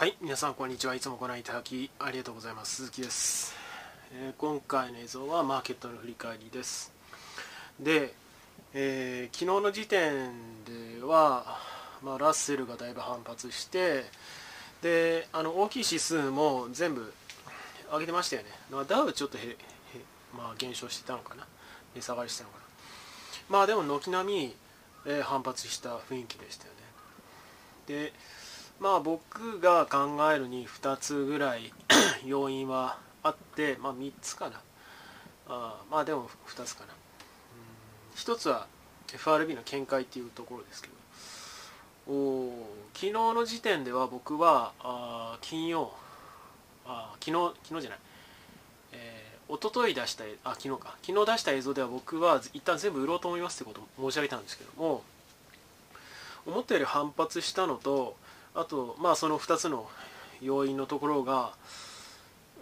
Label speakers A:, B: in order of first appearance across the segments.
A: はい皆さんこんにちは。いつもご覧いただきありがとうございます。鈴木です、えー、今回の映像はマーケットの振り返りです。で、えー、昨日の時点では、まあ、ラッセルがだいぶ反発してであの大きい指数も全部上げてましたよね、まあ、ダウちょっとへへ、まあ、減少してたのかな。値下がりしてたのかな。まあでも軒並み、えー、反発した雰囲気でしたよね。でまあ僕が考えるに2つぐらい 要因はあってまあ3つかな。あまあでも2つかな。1つは FRB の見解っていうところですけど。お昨日の時点では僕はあ金曜あ昨日昨日じゃない。えー、一昨日出したあ昨日か。昨日出した映像では僕は一旦全部売ろうと思いますってことを申し上げたんですけども思ったより反発したのとあとまあその2つの要因のところが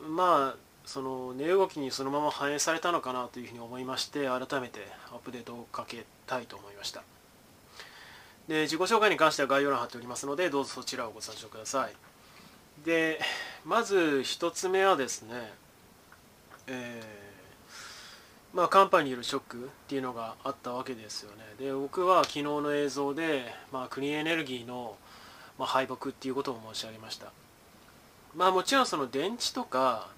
A: まあその値動きにそのまま反映されたのかなというふうに思いまして改めてアップデートをかけたいと思いました。で自己紹介に関しては概要欄貼っておりますのでどうぞそちらをご参照ください。でまず1つ目はですねえー、まあ寒波によるショックっていうのがあったわけですよね。で僕は昨日の映像で、まあ、クリーンエネルギーのまあ、敗北っていうことを申し上げました。まあもちろんその電池とか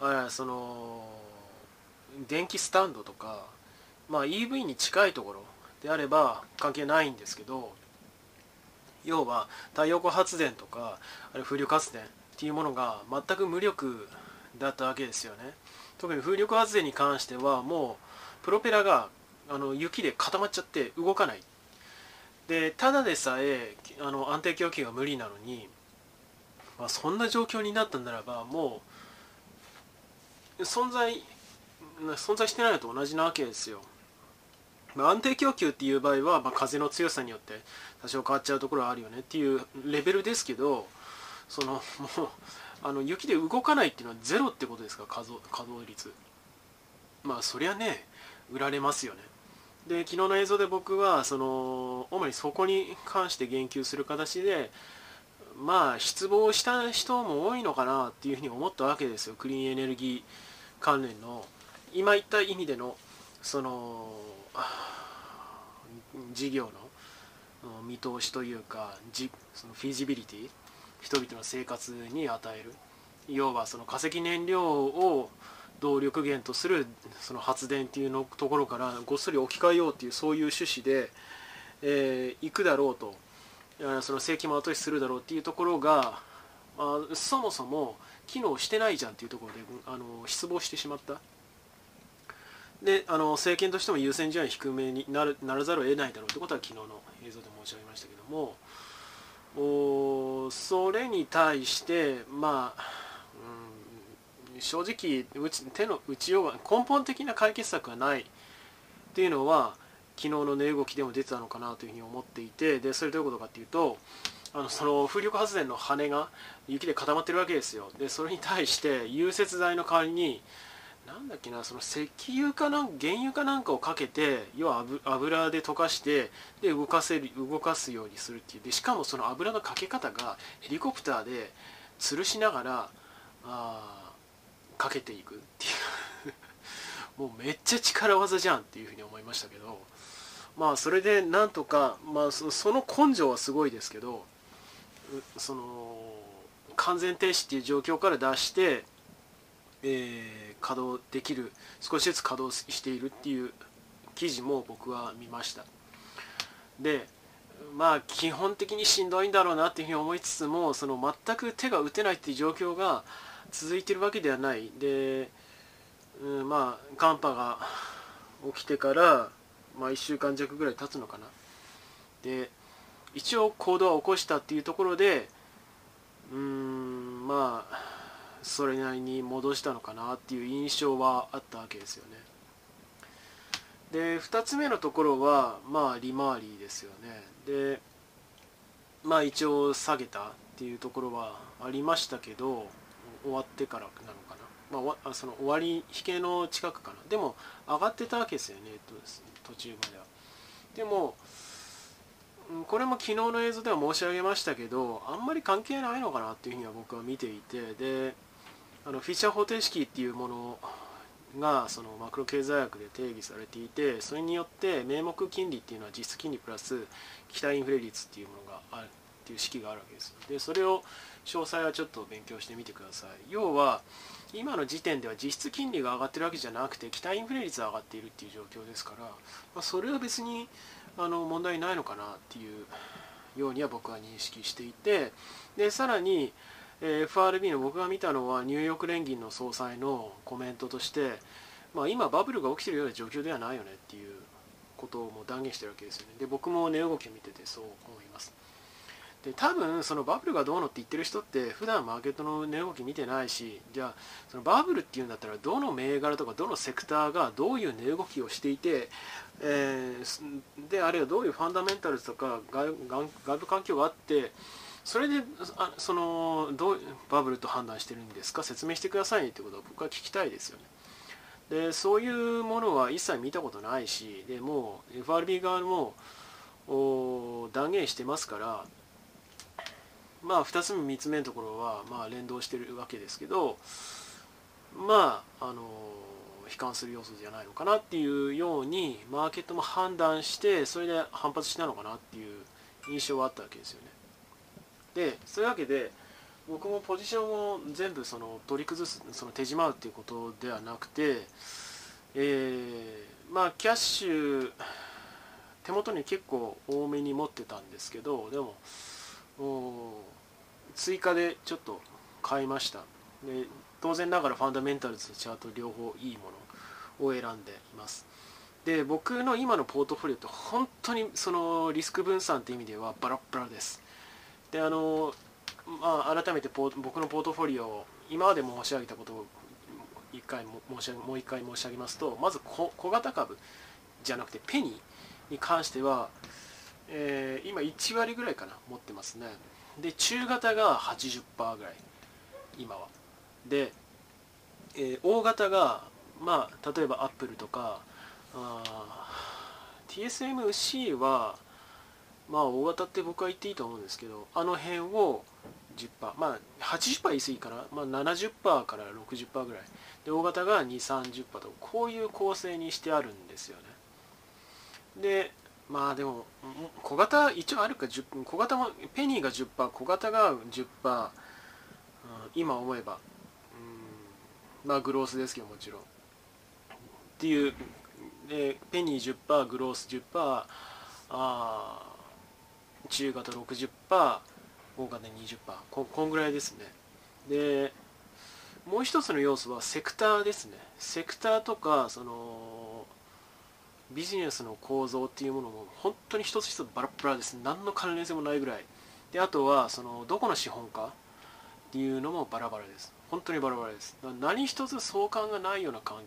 A: あその電気スタンドとか、まあ、EV に近いところであれば関係ないんですけど要は太陽光発電とかあれ風力発電っていうものが全く無力だったわけですよね。特に風力発電に関してはもうプロペラがあの雪で固まっちゃって動かない。でただでさえあの安定供給が無理なのに、まあ、そんな状況になったならばもう存在存在してないのと同じなわけですよ。まあ、安定供給っていう場合は、まあ、風の強さによって多少変わっちゃうところはあるよねっていうレベルですけどそのもうあの雪で動かないっていうのはゼロってことですか？稼働率。まあそりゃね売られますよね。で昨日の映像で僕はその主にそこに関して言及する形でまあ失望した人も多いのかなっていうふうに思ったわけですよ。クリーンエネルギー関連の。今言った意味でのその事業の見通しというかそのフィジビリティ人々の生活に与える。要はその化石燃料を動力源とするその発電っていうのところからごっそり置き換えようっていうそういう趣旨で、えー、行くだろうとその正規も後押しするだろうっていうところが、まあ、そもそも機能してないじゃんっていうところであの失望してしまった。であの政権としても優先順位低めになるならざるを得ないだろうということは昨日の映像で申し上げましたけどもおそれに対してまあ正直うち手の打ちようが根本的な解決策がないっていうのは昨日の値動きでも出てたのかなというふうに思っていてでそれどういうことかっていうとあのその風力発電の羽が雪で固まってるわけですよ。でそれに対して融雪剤の代わりになんだっけなその石油かな原油かなんかをかけて要は油で溶かしてで動かせる動かすようにするっていう。でしかもその油のかけ方がヘリコプターで吊るしながらあかけていくっていう。もうめっちゃ力技じゃんっていうふうに思いましたけどまあそれでなんとか、まあ、その根性はすごいですけどその完全停止っていう状況から出して、えー、稼働できる少しずつ稼働しているっていう記事も僕は見ました。でまあ基本的にしんどいんだろうなっていうふうに思いつつもその全く手が打てないっていう状況が続いてるわけではない。で、うん、まあ寒波が起きてから、まあ、1週間弱ぐらい経つのかな。で一応行動は起こしたっていうところでうんまあそれなりに戻したのかなっていう印象はあったわけですよね。で2つ目のところはまあ利回りですよね。でまあ一応下げたっていうところはありましたけど終わってからなのかな、まあ、その終わり引けの近くかな。でも上がってたわけですよね途中までは。でもこれも昨日の映像では申し上げましたけどあんまり関係ないのかなっていうふうには僕は見ていて。であのフィッシャー方程式っていうものがそのマクロ経済学で定義されていてそれによって名目金利っていうのは実質金利プラス期待インフレ率っていうものがあるっていう式があるわけですでそれを詳細はちょっと勉強してみてください。要は今の時点では実質金利が上がってるわけじゃなくて期待インフレ率が上がっているっていう状況ですから、まあ、それは別にあの問題ないのかなっていうようには僕は認識していてでさらに FRB の僕が見たのはニューヨーク連銀の総裁のコメントとして、まあ、今バブルが起きてるような状況ではないよねっていうことをもう断言してるわけですよね。で僕も値動きを見ててそう思います。で多分そのバブルがどうのって言ってる人って普段マーケットの値動き見てないしじゃあそのバブルっていうんだったらどの銘柄とかどのセクターがどういう値動きをしていて、えー、であるいはどういうファンダメンタルズとか外部環境があってそれであそのどうバブルと判断してるんですか？説明してくださいねってことを僕は聞きたいですよね。でそういうものは一切見たことないしでもう FRB 側も断言してますからまあ2つ目3つ目のところはまあ連動してるわけですけどまああの悲観する要素じゃないのかなっていうようにマーケットも判断してそれで反発したのかなっていう印象はあったわけですよね。でそういうわけで僕もポジションを全部その取り崩すその手締まうっていうことではなくて、えー、まあキャッシュ手元に結構多めに持ってたんですけどでも追加でちょっと買いました。で当然ながらファンダメンタルズとチャート両方いいものを選んでいます。で僕の今のポートフォリオって本当にそのリスク分散って意味ではバラッバラです。であの、まあ、改めて僕のポートフォリオを今まで申し上げたことを一回申し上げもう一回申し上げますとまず小型株じゃなくてペニーに関しては、えー、今1割ぐらいかな持ってますね。で中型が80%ぐらい今は。で、えー、大型がまあ例えばアップルとかあ TSMC はまあ大型って僕は言っていいと思うんですけどあの辺を10%まあ80%言い過ぎかな、まあ、70%から60%ぐらい。で大型が230%とこういう構成にしてあるんですよね。でまあでも小型一応あるか小型もペニーが10%小型が10%、うん、今思えば、うん、まあグロースですけどもちろん。っていうでペニー10%グロース10%あ中型60%大型20%ここんぐらいですね。でもう一つの要素はセクターですね。セクターとかそのビジネスの構造っていうものも本当に一つ一つバラバラです。何の関連性もないぐらい。であとはそのどこの資本家っていうのもバラバラです。本当にバラバラです。何一つ相関がないような感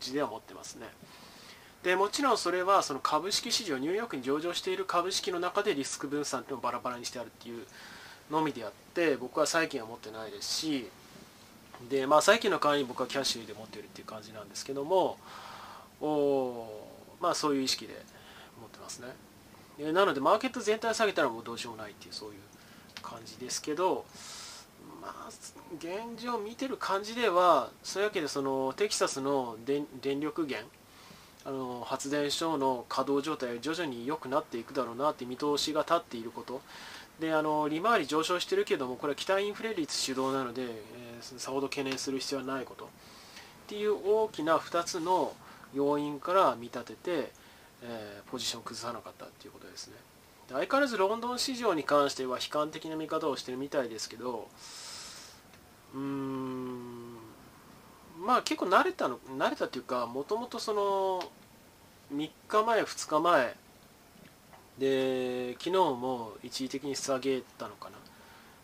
A: じでは持ってますね。でもちろんそれはその株式市場ニューヨークに上場している株式の中でリスク分散っていうのをバラバラにしてあるっていうのみであって僕は債券は持ってないですしでまあ債券の代わりに僕はキャッシュで持ってるっていう感じなんですけどもおまあそういう意識で持ってますね。なのでマーケット全体を下げたらもうどうしようもないっていうそういう感じですけどまあ現状見てる感じではそういうわけでそのテキサスの電力源あの発電所の稼働状態が徐々に良くなっていくだろうなって見通しが立っていること。であの利回り上昇してるけどもこれは期待インフレ率主導なので、えー、さほど懸念する必要はないこと。っていう大きな2つの要因から見立てて、えー、ポジションを崩さなかったっていうことですね。で相変わらずロンドン市場に関しては悲観的な見方をしてるみたいですけどうーんまあ結構慣れたの慣れたっていうかもともとその3日前2日前で昨日も一時的に下げたのかな。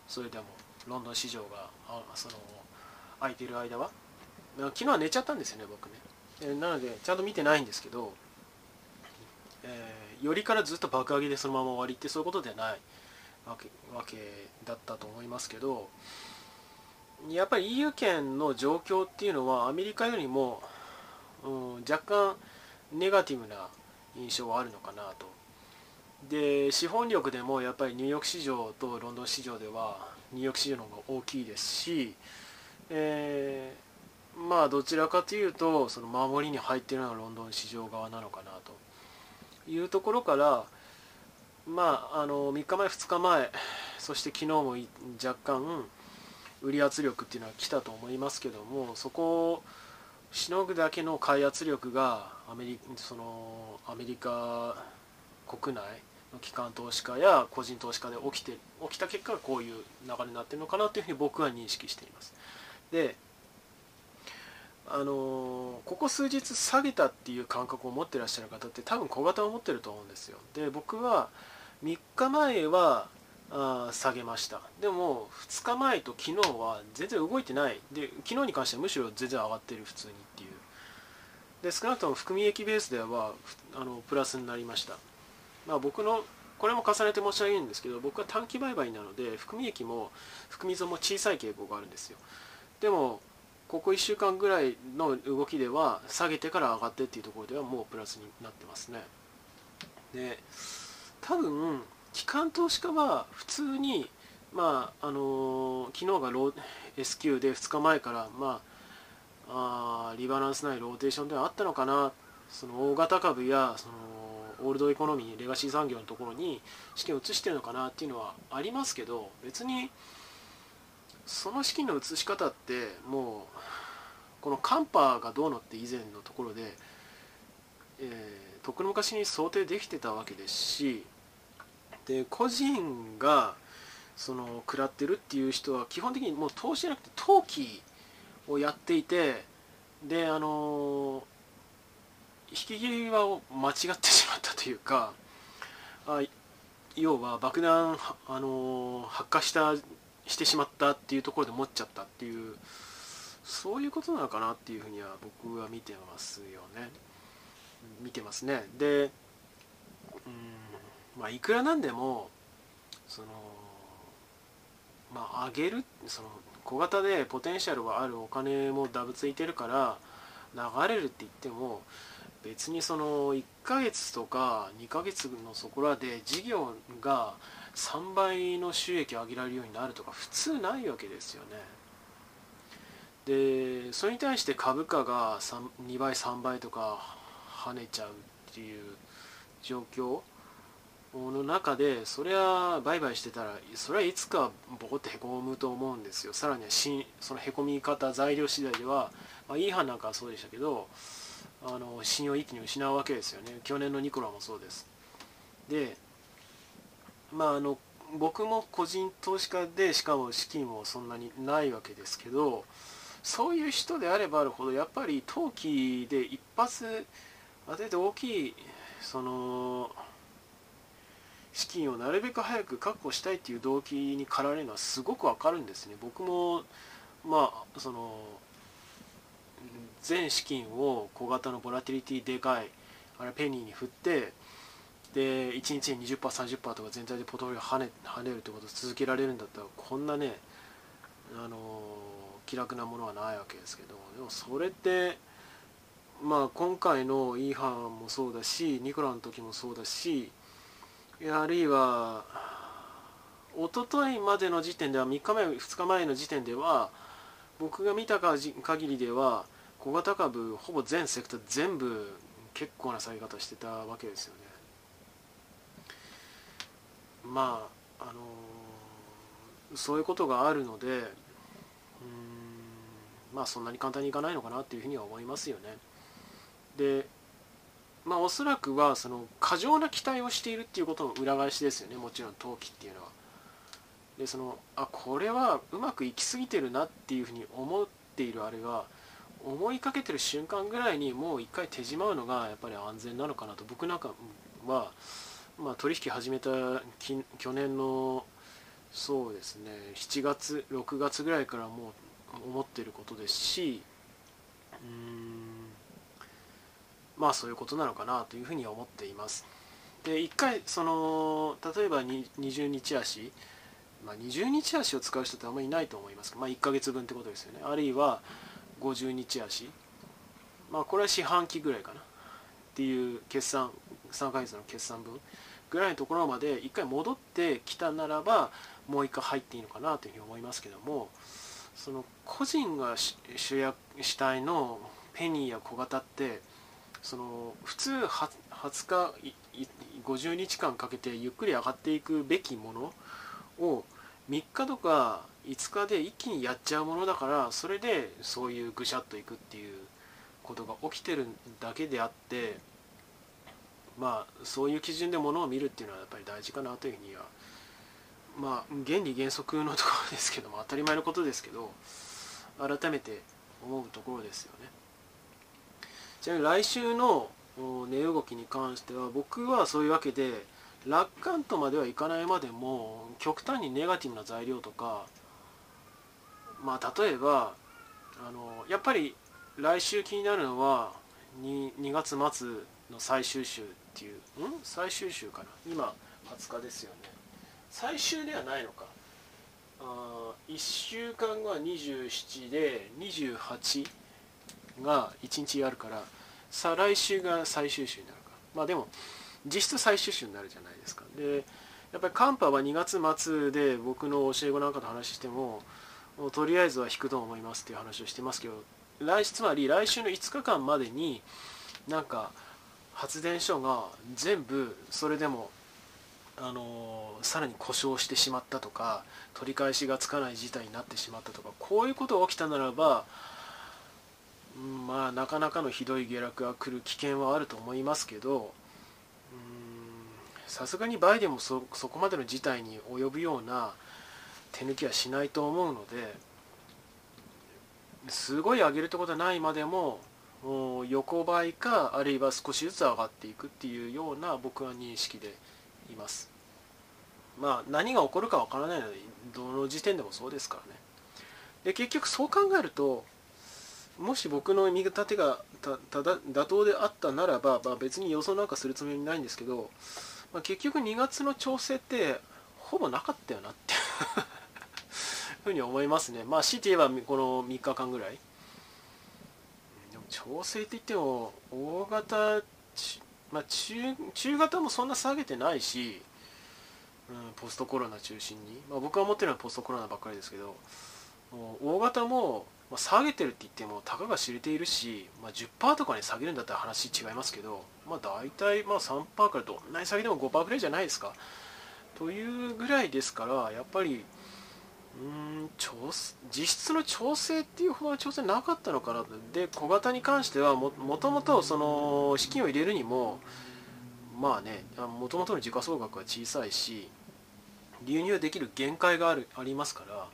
A: それでもロンドン市場がその空いてる間は。昨日は寝ちゃったんですよね僕ね。なのでちゃんと見てないんですけど、えー、よりからずっと爆上げでそのまま終わりってそういうことではないわけわけだったと思いますけどやっぱり EU 圏の状況っていうのはアメリカよりも、うん、若干ネガティブな印象はあるのかなと。で資本力でもやっぱりニューヨーク市場とロンドン市場ではニューヨーク市場の方が大きいですし、えー、まあどちらかというとその守りに入っているのはロンドン市場側なのかなというところからまああの3日前2日前そして昨日も若干売り圧力っていうのは来たと思いますけどもそこをしのぐだけの買い圧力がアメリそのアメリカ国内の機関投資家や個人投資家で起きて起きた結果こういう流れになっているのかなというふうに僕は認識しています。であのここ数日下げたっていう感覚を持ってらっしゃる方って多分小型を持ってると思うんですよ。で僕は3日前はあ下げました。でも2日前と昨日は全然動いてない。で昨日に関してはむしろ全然上がってる普通にっていう。で少なくとも含み益ベースではあのプラスになりました。まあ僕のこれも重ねて申し上げるんですけど僕は短期売買なので含み益も含み損も小さい傾向があるんですよ。でもここ1週間ぐらいの動きでは下げてから上がってっていうところではもうプラスになってますね。で多分機関投資家は普通に、まああの、昨日がロ S q で2日前から、まあ、あリバランスないローテーションではあったのかな。その大型株やそのオールドエコノミーレガシー産業のところに資金を移してるのかなっていうのはありますけど別にその資金の移し方ってもうこの寒波がどうのって以前のところで、えー、とっくの昔に想定できてたわけですしで個人がその食らってるっていう人は基本的にもう投資じゃなくて投機をやっていてであの引き際を間違ってしまったというかあ要は爆弾あの発火したしてしまったっていうところで持っちゃったっていうそういうことなのかなっていうふうには僕は見てますよね見てますねでうんまあ、いくらなんでもそのまあ上げるその小型でポテンシャルがあるお金もダブついてるから流れるって言っても別にその1ヶ月とか2ヶ月のそこらで事業が3倍の収益を上げられるようになるとか普通ないわけですよね。でそれに対して株価が2倍3倍とか跳ねちゃうっていう状況の中でそれは売買してたらそれはいつかボコってへこむと思うんですよ。さらにはしそのへこみ方材料次第では、まあ、イーハンなんかはそうでしたけどあの信用一気に失うわけですよね。去年のニコラもそうです。でまああの僕も個人投資家でしかも資金もそんなにないわけですけどそういう人であればあるほどやっぱり投機で一発当てて大きいその資金をなるべく早く確保したいっていう動機に駆られるのはすごくわかるんですね。僕もまあその全資金を小型のボラティリティでかいあれペニーに振ってで1日に 20%30% とか全体でポトフォリオ跳ね跳ねるってことを続けられるんだったらこんなねあの気楽なものはないわけですけどでもそれってまあ今回のイーハンもそうだしニコラの時もそうだしあるいは一昨日までの時点では3日前2日前の時点では僕が見た限りでは小型株ほぼ全セクター全部結構な下げ方してたわけですよね。まああのー、そういうことがあるのでまあそんなに簡単にいかないのかなっていうふうには思いますよね。でまあ、おそらくはその過剰な期待をしているっていうことの裏返しですよね。もちろん投機っていうのは。でそのあこれはうまくいき過ぎてるなっていうふうに思っているあれが思いかけてる瞬間ぐらいにもう一回手じまうのがやっぱり安全なのかなと。僕なんかは、まあ、取引始めた去年のそうですね7月6月ぐらいからもう思ってることですしうーんまあそういうことなのかなというふうに思っています。で1回その例えば20日足、まあ、20日足を使う人ってあんまりいないと思います。まあ、1ヶ月分ってことですよね。あるいは50日足。まあこれは四半期ぐらいかな。っていう決算3ヶ月の決算分ぐらいのところまで一回戻ってきたならばもう一回入っていいのかなというふうに思いますけども。その個人が主役主体のペニーや小型ってその普通20日50日間かけてゆっくり上がっていくべきものを3日とか5日で一気にやっちゃうものだからそれでそういうぐしゃっといくっていうことが起きてるだけであってまあそういう基準でものを見るっていうのはやっぱり大事かなというふうには思いますまあ原理原則のところですけども当たり前のことですけど改めて思うところですよね。ちなみに来週の値動きに関しては僕はそういうわけで楽観とまではいかないまでも極端にネガティブな材料とかまあ例えばあのやっぱり来週気になるのは 2, 2月末の最終週っていうん？最終週かな？今20日ですよね。最終ではないのか。あ1週間後は27で28が1日あるから再来週が最終週になるか。まあでも実質最終週になるじゃないですか。でやっぱり寒波は2月末で僕の教え子なんかと話してもとりあえずは引くと思いますっていう話をしてますけど来つまり来週の5日間までになんか発電所が全部それでもあのさらに故障してしまったとか取り返しがつかない事態になってしまったとかこういうことが起きたならばまあなかなかのひどい下落が来る危険はあると思いますけどさすがにバイデンもそそこまでの事態に及ぶような手抜きはしないと思うのですごい上げるってことはないまでも横ばいかあるいは少しずつ上がっていくっていうような僕は認識でいます。まあ何が起こるかわからないのでどの時点でもそうですからね。で結局そう考えるともし僕の見立てがただ妥当であったならば、まあ、別に予想なんかするつもりないんですけど、まあ、結局2月の調整ってほぼなかったよなって ふうに思いますね。まあ強いて言えばこの3日間ぐらい。でも調整って言っても大型まあ、中中型もそんな下げてないし、うん、ポストコロナ中心に、まあ、僕が思ってるのはポストコロナばっかりですけど大型もまあ、下げてるって言ってもたかが知れているし、まあ、10%とかに下げるんだったら話違いますけど、まあ、大体まあ3%からどんなに下げても5%ぐらいじゃないですか。というぐらいですからやっぱりうん調実質の調整っていうほどの調整なかったのかなで小型に関してはもともとその資金を入れるにもまあねもともとの時価総額は小さいし流入できる限界があるありますから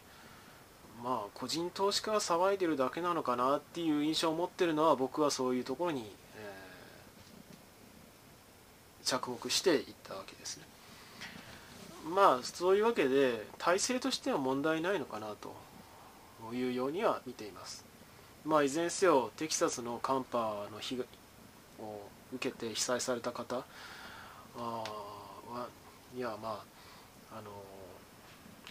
A: まあ個人投資家が騒いでるだけなのかなっていう印象を持ってるのは僕はそういうところに、えー、着目していったわけですね。まあそういうわけで体制としては問題ないのかなというようには見ています。まあいずれにせよテキサスの寒波の被害を受けて被災された方はいやまああの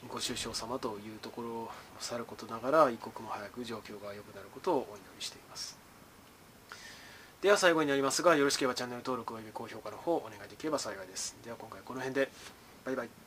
A: ご愁傷様というところをさることながら一刻も早く状況が良くなることをお祈りしています。では最後になりますがよろしければチャンネル登録および高評価の方お願いできれば幸いです。では今回この辺で。バイバイ。